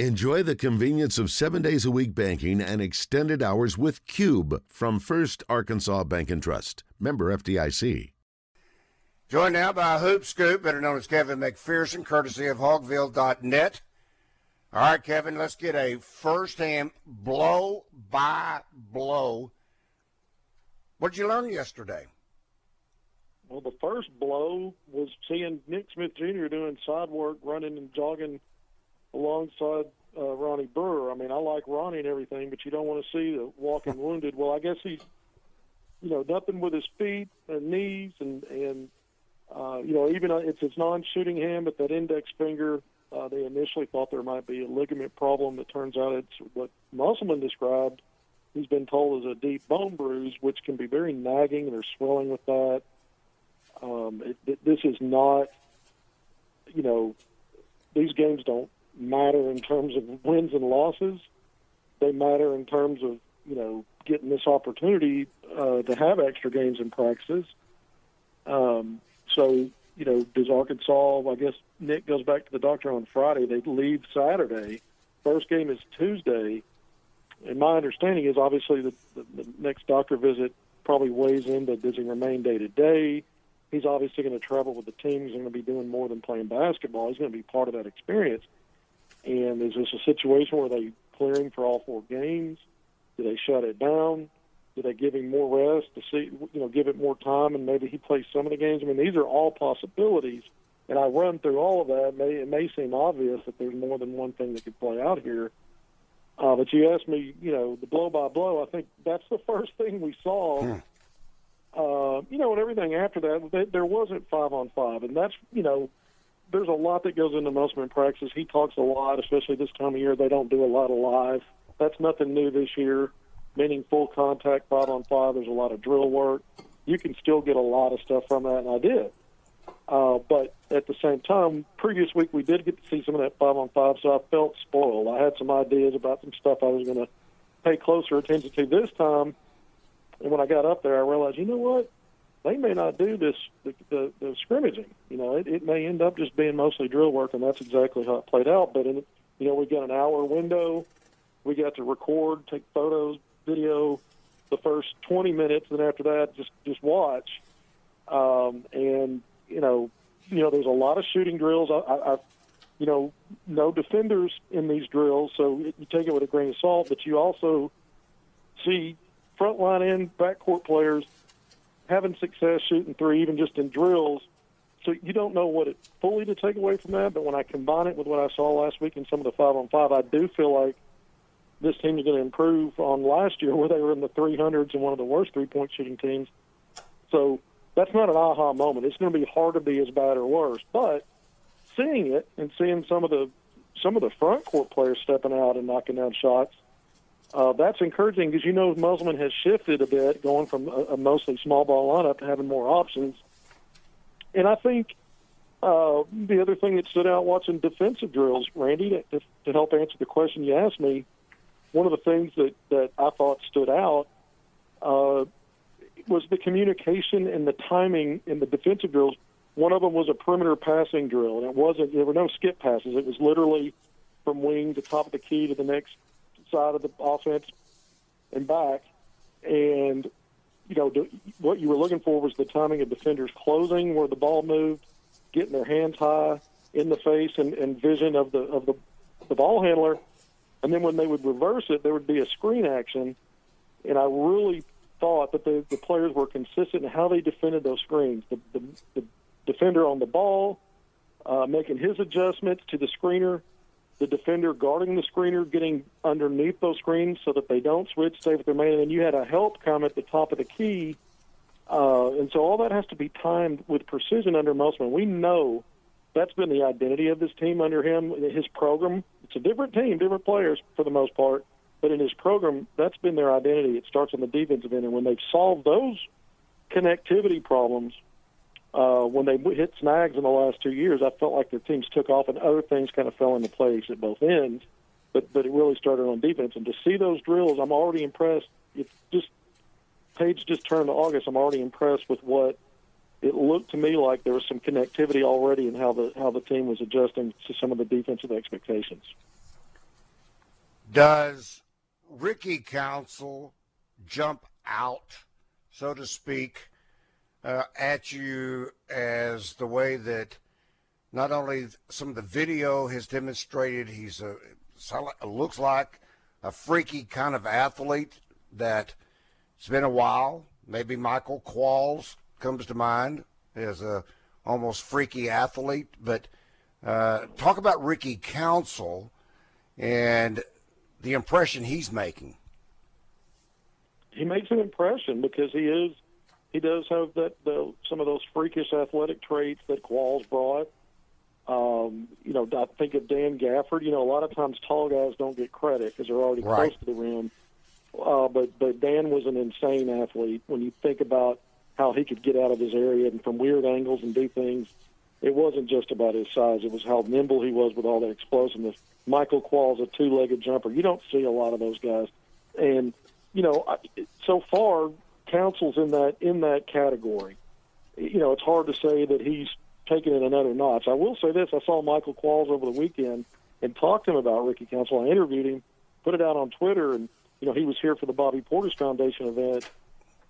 Enjoy the convenience of seven days a week banking and extended hours with Cube from First Arkansas Bank and Trust. Member FDIC. Joined now by Hoop Scoop, better known as Kevin McPherson, courtesy of Hawgville.net. All right, Kevin, let's get a first-hand blow by blow. What did you learn yesterday? Well, the first blow was seeing Nick Smith Jr. doing side work, running and jogging alongside uh, Ronnie Brewer. I mean, I like Ronnie and everything, but you don't want to see the walking wounded. Well, I guess he's, you know, nothing with his feet and knees, and and uh, you know, even uh, it's his non-shooting hand, but that index finger. Uh, they initially thought there might be a ligament problem. It turns out it's what Musselman described. He's been told is a deep bone bruise, which can be very nagging. There's swelling with that. Um, it, this is not, you know, these games don't matter in terms of wins and losses. They matter in terms of you know getting this opportunity uh, to have extra games and practices. Um, so you know, does Arkansas? I guess Nick goes back to the doctor on Friday. They leave Saturday. First game is Tuesday. And my understanding is obviously the, the, the next doctor visit probably weighs into does he remain day to day. He's obviously going to travel with the team. He's going to be doing more than playing basketball. He's going to be part of that experience. And is this a situation where they clear him for all four games? Do they shut it down? Do they give him more rest to see, you know, give it more time and maybe he plays some of the games? I mean, these are all possibilities. And I run through all of that. It may, it may seem obvious that there's more than one thing that could play out here. Uh, but you asked me, you know, the blow by blow. I think that's the first thing we saw. Hmm. Uh, you know, and everything after that, there wasn't five on five, and that's you know, there's a lot that goes into Musselman practice. He talks a lot, especially this time of year. They don't do a lot of live. That's nothing new this year, meaning full contact five on five. There's a lot of drill work. You can still get a lot of stuff from that, and I did. Uh, but at the same time, previous week we did get to see some of that five on five, so I felt spoiled. I had some ideas about some stuff I was going to pay closer attention to this time. And when I got up there, I realized, you know what? They may not do this the, the, the scrimmaging. You know, it, it may end up just being mostly drill work, and that's exactly how it played out. But in you know, we got an hour window. We got to record, take photos, video, the first 20 minutes, and after that, just just watch. Um, and you know, you know, there's a lot of shooting drills. I, I, I you know, no defenders in these drills, so you take it with a grain of salt. But you also see front line and backcourt players having success shooting three, even just in drills. So you don't know what it fully to take away from that, but when I combine it with what I saw last week in some of the five on five, I do feel like this team is going to improve on last year where they were in the 300s and one of the worst three point shooting teams. So that's not an aha moment. It's going to be hard to be as bad or worse, but seeing it and seeing some of the some of the front court players stepping out and knocking down shots uh, that's encouraging because you know Musselman has shifted a bit, going from a, a mostly small ball lineup to having more options. And I think uh, the other thing that stood out watching defensive drills, Randy, to, to help answer the question you asked me, one of the things that, that I thought stood out uh, was the communication and the timing in the defensive drills. One of them was a perimeter passing drill, and it wasn't. There were no skip passes. It was literally from wing to top of the key to the next side of the offense and back. And, you know, what you were looking for was the timing of defenders closing where the ball moved, getting their hands high in the face and, and vision of the of the, the ball handler. And then when they would reverse it, there would be a screen action. And I really thought that the, the players were consistent in how they defended those screens. The, the, the defender on the ball, uh, making his adjustments to the screener, the defender guarding the screener, getting underneath those screens so that they don't switch, with their man, and then you had a help come at the top of the key. Uh, and so all that has to be timed with precision under Musselman. We know that's been the identity of this team under him. His program, it's a different team, different players for the most part, but in his program, that's been their identity. It starts on the defensive end, and when they've solved those connectivity problems, uh, when they hit snags in the last two years, I felt like their teams took off and other things kind of fell into place at both ends. But but it really started on defense, and to see those drills, I'm already impressed. It's just page just turned to August. I'm already impressed with what it looked to me like there was some connectivity already in how the how the team was adjusting to some of the defensive expectations. Does Ricky Council jump out, so to speak, uh, at you as the way that not only some of the video has demonstrated he's a looks like a freaky kind of athlete that it's been a while. Maybe Michael Qualls comes to mind as a almost freaky athlete, but uh, talk about Ricky Council and the impression he's making. He makes an impression because he is he does have that the, some of those freakish athletic traits that Qualls brought. Um, you know, I think of Dan Gafford. You know, a lot of times tall guys don't get credit because they're already right. close to the rim. Uh, but but Dan was an insane athlete. When you think about how he could get out of his area and from weird angles and do things, it wasn't just about his size. It was how nimble he was with all that explosiveness. Michael Qualls, a two-legged jumper. You don't see a lot of those guys, and you know, so far, Council's in that in that category. You know, it's hard to say that he's taken it another notch. I will say this: I saw Michael Qualls over the weekend and talked to him about Ricky Council. I interviewed him, put it out on Twitter, and you know, he was here for the Bobby Portis Foundation event,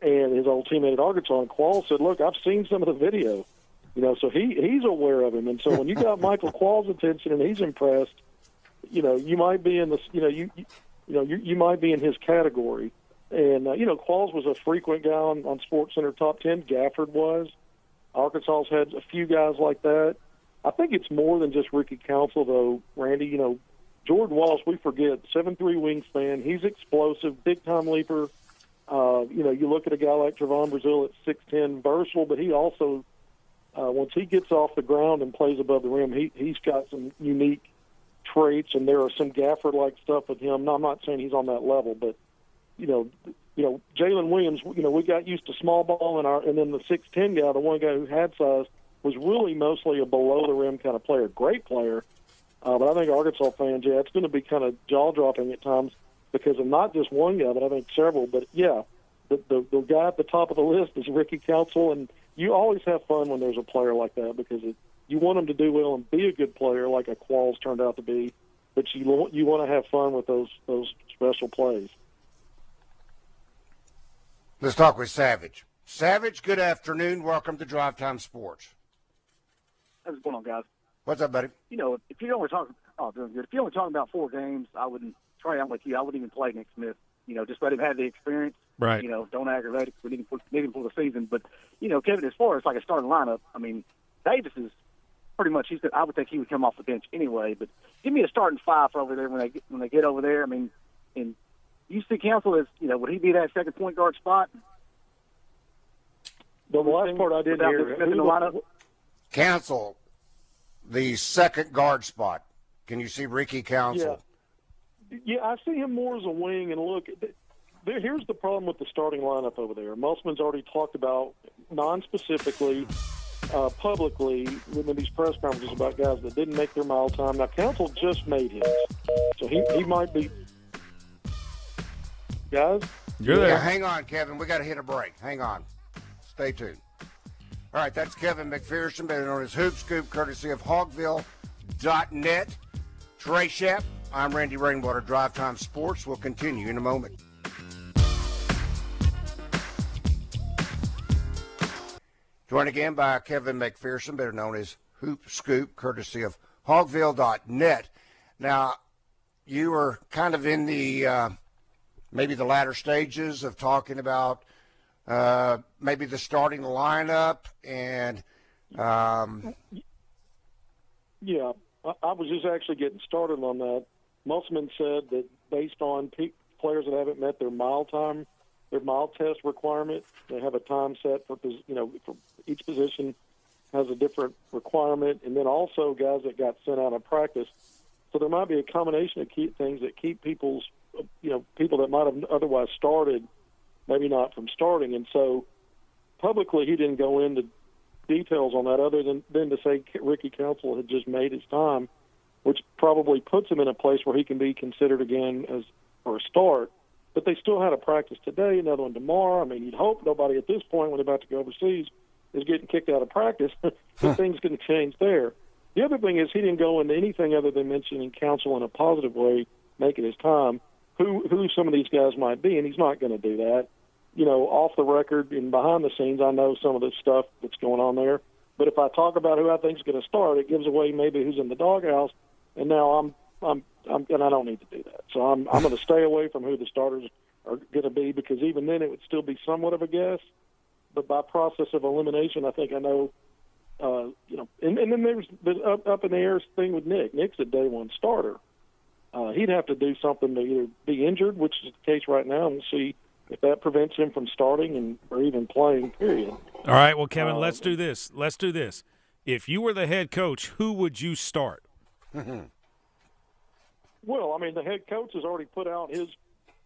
and his old teammate at Arkansas. And Qualls said, "Look, I've seen some of the video." You know, so he he's aware of him, and so when you got Michael Qualls' attention and he's impressed, you know, you might be in the, you know, you, you know, you, you might be in his category. And uh, you know, Qualls was a frequent guy on, on Sports Center top ten. Gafford was. Arkansas's had a few guys like that. I think it's more than just Ricky Council, though. Randy, you know, Jordan Walsh. We forget seven three wingspan. He's explosive, big time leaper. Uh, you know, you look at a guy like Trevon Brazile at six ten, versatile, but he also, uh, once he gets off the ground and plays above the rim, he he's got some unique traits, and there are some Gafford like stuff with him. Now, I'm not saying he's on that level, but you know, you know, Jaylin Williams. You know, we got used to small ball, and our and then the six ten guy, the one guy who had size, was really mostly a below the rim kind of player. Great player, uh, but I think Arkansas fans, yeah, it's going to be kind of jaw dropping at times because of not just one guy, but I think several. But yeah, the, the the guy at the top of the list is Ricky Council, and you always have fun when there's a player like that because it, you want him to do well and be a good player, like a Qualls turned out to be. But you you want to have fun with those those special plays. Let's talk with Savage. Savage, good afternoon. Welcome to Drive Time Sports. How's it going on, guys? What's up, buddy? You know, if you're only talking, oh, doing good. If you're only talking about four games, I wouldn't. try I'm with you. I wouldn't even play Nick Smith. You know, just let him have the experience. Right. You know, don't aggravate it. We need him for, need him for the season. But you know, Kevin, as far as like a starting lineup, I mean, Davis is pretty much. He's. I would think he would come off the bench anyway. But give me a starting five for over there when they get, when they get over there. I mean, and you see Council as you know, would he be that second point guard spot? The last part I didn't hear. Who, the lineup? Council, the second guard spot. Can you see Ricky Council? Yeah, yeah, I see him more as a wing. And look, there, here's the problem with the starting lineup over there. Musselman's already talked about non-specifically. Uh, publicly in these press conferences about guys that didn't make their mile time. Now, Council just made his, so he, he might be. Guys, you're there. Yeah, hang on, Kevin. We got to hit a break. Hang on. Stay tuned. All right, that's Kevin McPherson, better known as Hoop Scoop, courtesy of Hawgville.net. Trey Shep, I'm Randy Rainwater. Drive Time Sports will continue in a moment. Joined again by Kevin McPherson, better known as Hoop Scoop, courtesy of Hawgville.net. Now, you were kind of in the uh, maybe the latter stages of talking about uh, maybe the starting lineup and. Um, yeah, I, was just actually getting started on that. Musselman said that based on pe- players that haven't met their mile time, their mile test requirement, they have a time set for you know for each position has a different requirement, and then also guys that got sent out of practice. So there might be a combination of key things that keep people's you know people that might have otherwise started maybe not from starting. And so publicly, he didn't go into details on that other than, than to say Ricky Council had just made his time, which probably puts him in a place where he can be considered again as for a start. But they still had a practice today, another one tomorrow. I mean, you'd hope nobody at this point, when they're about to go overseas, is getting kicked out of practice. huh. things to change there. The other thing is he didn't go into anything other than mentioning Council in a positive way making his time, who who some of these guys might be, and he's not going to do that. You know, off the record and behind the scenes, I know some of the stuff that's going on there. But if I talk about who I think is going to start, it gives away maybe who's in the doghouse. And now I'm I'm I'm and I don't need to do that. So I'm I'm going to stay away from who the starters are going to be because even then it would still be somewhat of a guess. But by process of elimination, I think I know. Uh, you know, and, and then there's the up, up in the air thing with Nick. Nick's a day one starter. Uh, he'd have to do something to either be injured, which is the case right now, and see if that prevents him from starting and or even playing. Period. All right. Well, Kevin, uh, let's do this. Let's do this. If you were the head coach, who would you start? well, I mean, the head coach has already put out his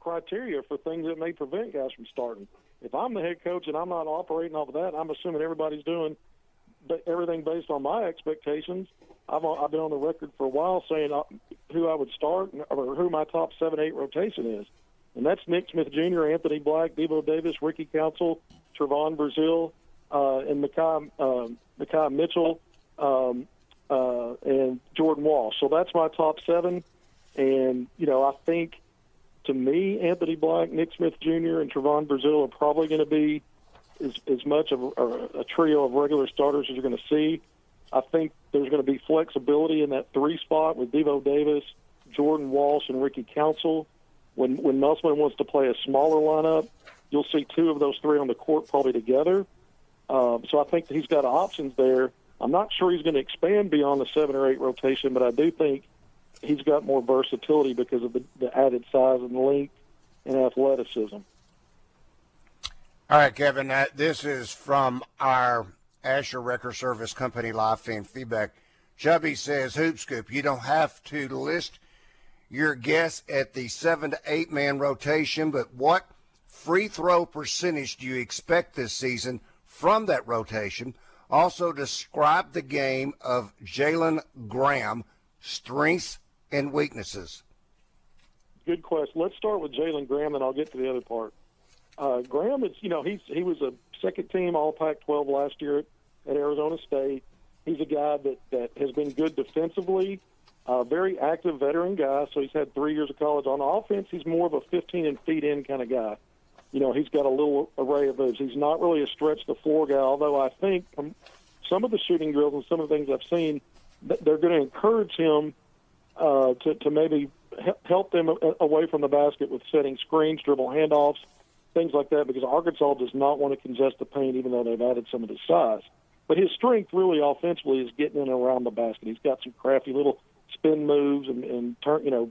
criteria for things that may prevent guys from starting. If I'm the head coach and I'm not operating off of that, I'm assuming everybody's doing everything based on my expectations. I've I've been on the record for a while saying uh, who I would start or who my top seven eight rotation is, and that's Nick Smith Jr., Anthony Black, Devo Davis, Ricky Council, Trevon Brazile, uh, and Makhi, um, Mitchell, um, uh, and Jordan Walsh. So that's my top seven, and you know I think to me Anthony Black, Nick Smith Jr., and Trevon Brazile are probably going to be as, as much of a, a trio of regular starters as you're going to see. I think there's going to be flexibility in that three spot with Devo Davis, Jordan Walsh, and Ricky Council. When when Musselman wants to play a smaller lineup, you'll see two of those three on the court probably together. Um, so I think he's got options there. I'm not sure he's going to expand beyond the seven or eight rotation, but I do think he's got more versatility because of the, the added size and length and athleticism. All right, Kevin. Uh, this is from our Asher Record Service Company live fan feedback. Chubby says, Hoop Scoop, you don't have to list your guess at the seven to eight man rotation, but what free throw percentage do you expect this season from that rotation? Also, describe the game of Jalen Graham, strengths and weaknesses. Good question. Let's start with Jalen Graham, and I'll get to the other part. Uh, Graham is, you know, he's he was a second team All Pac-12 last year at, at Arizona State. He's a guy that that has been good defensively, uh, very active veteran guy. So he's had three years of college. On offense, he's more of a 15 and feet in kind of guy. You know, he's got a little array of those. He's not really a stretch the floor guy, although I think from some of the shooting drills and some of the things I've seen, they're going to encourage him uh, to to maybe help them away from the basket with setting screens, dribble handoffs things like that, because Arkansas does not want to contest the paint, even though they've added some of his size. But his strength, really, offensively, is getting in around the basket. He's got some crafty little spin moves and, and turn, you know,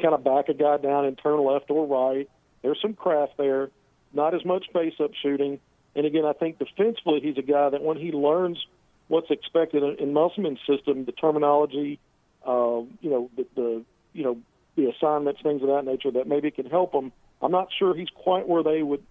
kind of back a guy down and turn left or right. There's some craft there. Not as much face-up shooting. And again, I think defensively, he's a guy that when he learns what's expected in Musselman's system, the terminology, uh, you know, the, the you know the assignments, things of that nature, that maybe can help him I'm not sure he's quite where they would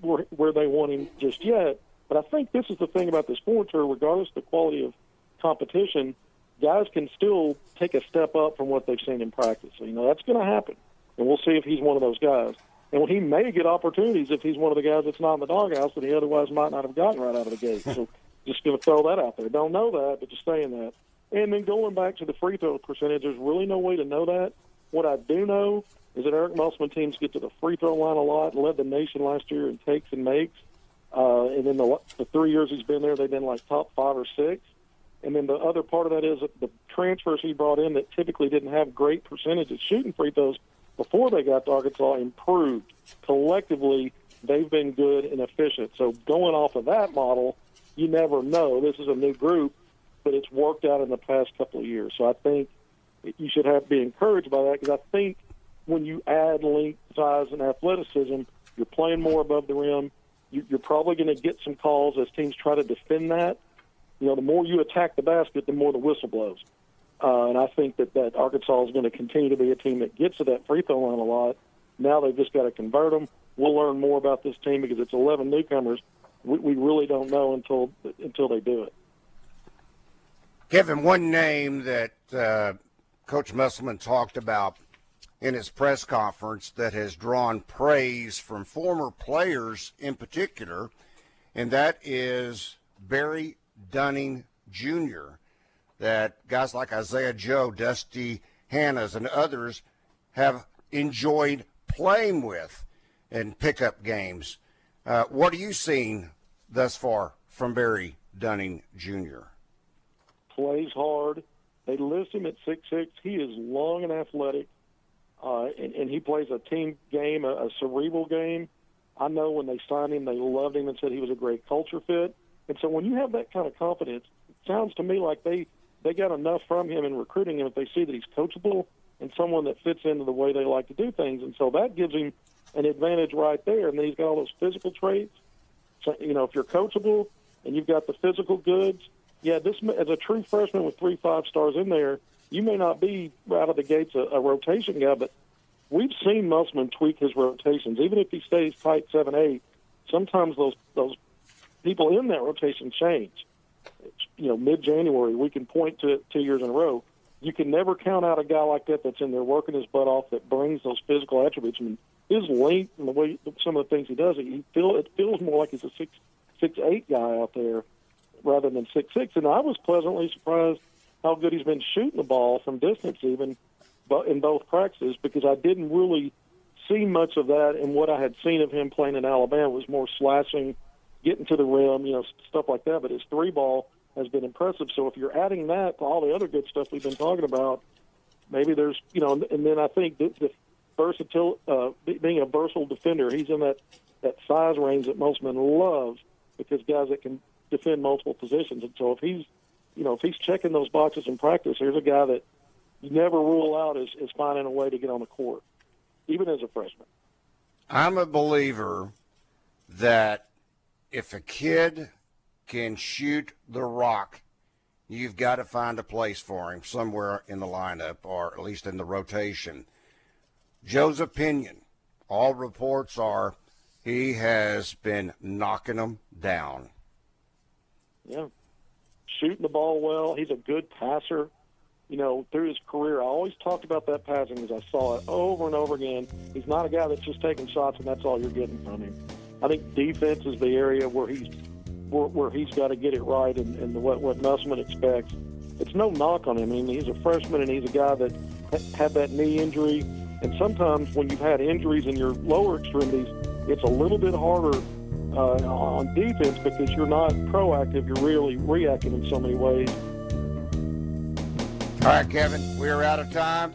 where, where they want him just yet. But I think this is the thing about the sport tour, regardless of the quality of competition, guys can still take a step up from what they've seen in practice. So, you know, that's going to happen, and we'll see if he's one of those guys. And he may get opportunities if he's one of the guys that's not in the doghouse that he otherwise might not have gotten right out of the gate. So just going to throw that out there. Don't know that, but just saying that. And then going back to the free throw percentage, there's really no way to know that. What I do know is that Eric Musselman teams get to the free throw line a lot, led the nation last year in takes and makes. Uh, and then the, the three years he's been there, they've been like top five or six. And then the other part of that is that the transfers he brought in that typically didn't have great percentages shooting free throws before they got to Arkansas improved. Collectively, they've been good and efficient. So going off of that model, you never know. This is a new group, but it's worked out in the past couple of years. So I think you should have be encouraged by that because I think when you add length, size, and athleticism, you're playing more above the rim. You're probably going to get some calls as teams try to defend that. You know, the more you attack the basket, the more the whistle blows. Uh, and I think that, that Arkansas is going to continue to be a team that gets to that free throw line a lot. Now they've just got to convert them. We'll learn more about this team because it's 11 newcomers. We, we really don't know until until they do it. Kevin, one name that uh, Coach Musselman talked about in his press conference that has drawn praise from former players in particular, and that is Barry Dunning Jr. That guys like Isaiah Joe, Dusty Hannahs, and others have enjoyed playing with in pickup games. Uh, what are you seeing thus far from Barry Dunning Jr.? Plays hard. They list him at six six. He is long and athletic, uh, and, and he plays a team game, a, a cerebral game. I know when they signed him, they loved him and said he was a great culture fit. And so when you have that kind of confidence, it sounds to me like they they got enough from him in recruiting him if they see that he's coachable and someone that fits into the way they like to do things. And so that gives him an advantage right there. And then he's got all those physical traits. So, you know, if you're coachable and you've got the physical goods, yeah, this as a true freshman with three five stars in there, you may not be out of the gates a, a rotation guy, but we've seen Musselman tweak his rotations. Even if he stays tight seven eight, sometimes those those people in that rotation change. You know, mid January, we can point to it two years in a row. You can never count out a guy like that that's in there working his butt off that brings those physical attributes. I mean, his length and the way some of the things he does, he feel it feels more like he's a six six eight guy out there rather than six six. And I was pleasantly surprised how good he's been shooting the ball from distance, even but in both practices, because I didn't really see much of that. And what I had seen of him playing in Alabama was more slashing, getting to the rim, you know, stuff like that. But his three ball has been impressive. So if you're adding that to all the other good stuff we've been talking about, maybe there's, you know, and then I think the, the versatile, uh, being a versatile defender, he's in that that size range that Musselman love because guys that can defend multiple positions. And so if he's, you know, if he's checking those boxes in practice, here's a guy that you never rule out is, is finding a way to get on the court, even as a freshman. I'm a believer that if a kid can shoot the rock, you've got to find a place for him somewhere in the lineup or at least in the rotation. Joe's opinion, all reports are he has been knocking them down. Yeah. Shooting the ball well. He's a good passer. You know, through his career, I always talked about that passing as I saw it over and over again. He's not a guy that's just taking shots and that's all you're getting from him. I think defense is the area where he's where, where he's got to get it right and, and what what Musselman expects. It's no knock on him. I mean, he's a freshman and he's a guy that had that knee injury. And sometimes when you've had injuries in your lower extremities, it's a little bit harder uh, on defense because you're not proactive. You're really reactive in so many ways. All right, Kevin, we're out of time.